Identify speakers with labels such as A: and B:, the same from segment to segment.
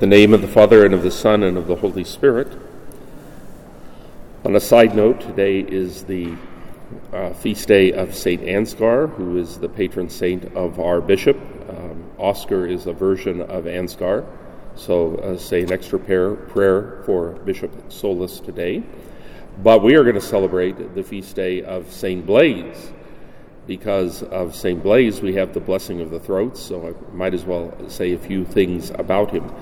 A: the name of the Father, and of the Son, and of the Holy Spirit. On a side note, today is the uh, feast day of St. Ansgar, who is the patron saint of our bishop. Um, Oscar is a version of Ansgar, so uh, say an extra prayer, prayer for Bishop Solis today. But we are going to celebrate the feast day of St. Blaise. Because of St. Blaise, we have the blessing of the throats, so I might as well say a few things about him.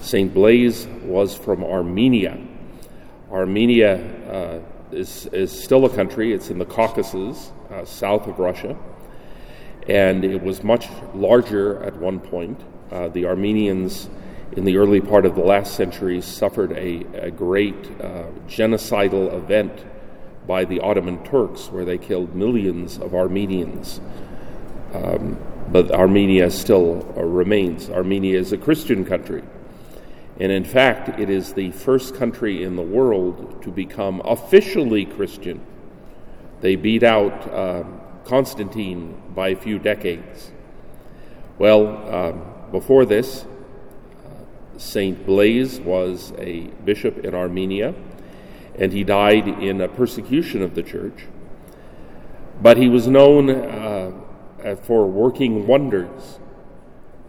A: St. Blaise was from Armenia. Armenia uh, is, is still a country, it's in the Caucasus, uh, south of Russia, and it was much larger at one point. Uh, the Armenians in the early part of the last century suffered a, a great uh, genocidal event by the Ottoman Turks, where they killed millions of Armenians. Um, but Armenia still uh, remains. Armenia is a Christian country. And in fact, it is the first country in the world to become officially Christian. They beat out uh, Constantine by a few decades. Well, um, before this, uh, Saint Blaise was a bishop in Armenia, and he died in a persecution of the church. But he was known uh, for working wonders.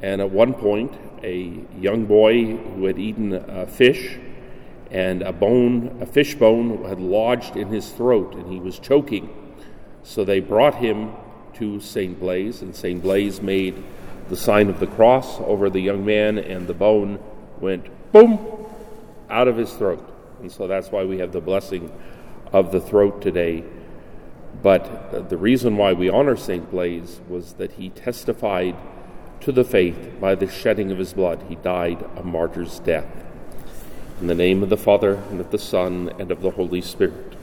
A: And at one point, a young boy who had eaten a fish and a bone, a fish bone, had lodged in his throat and he was choking. So they brought him to St. Blaise, and St. Blaise made the sign of the cross over the young man, and the bone went boom out of his throat. And so that's why we have the blessing of the throat today. But the reason why we honor St. Blaise was that he testified to the faith by the shedding of his blood. He died a martyr's death. In the name of the Father, and of the Son, and of the Holy Spirit.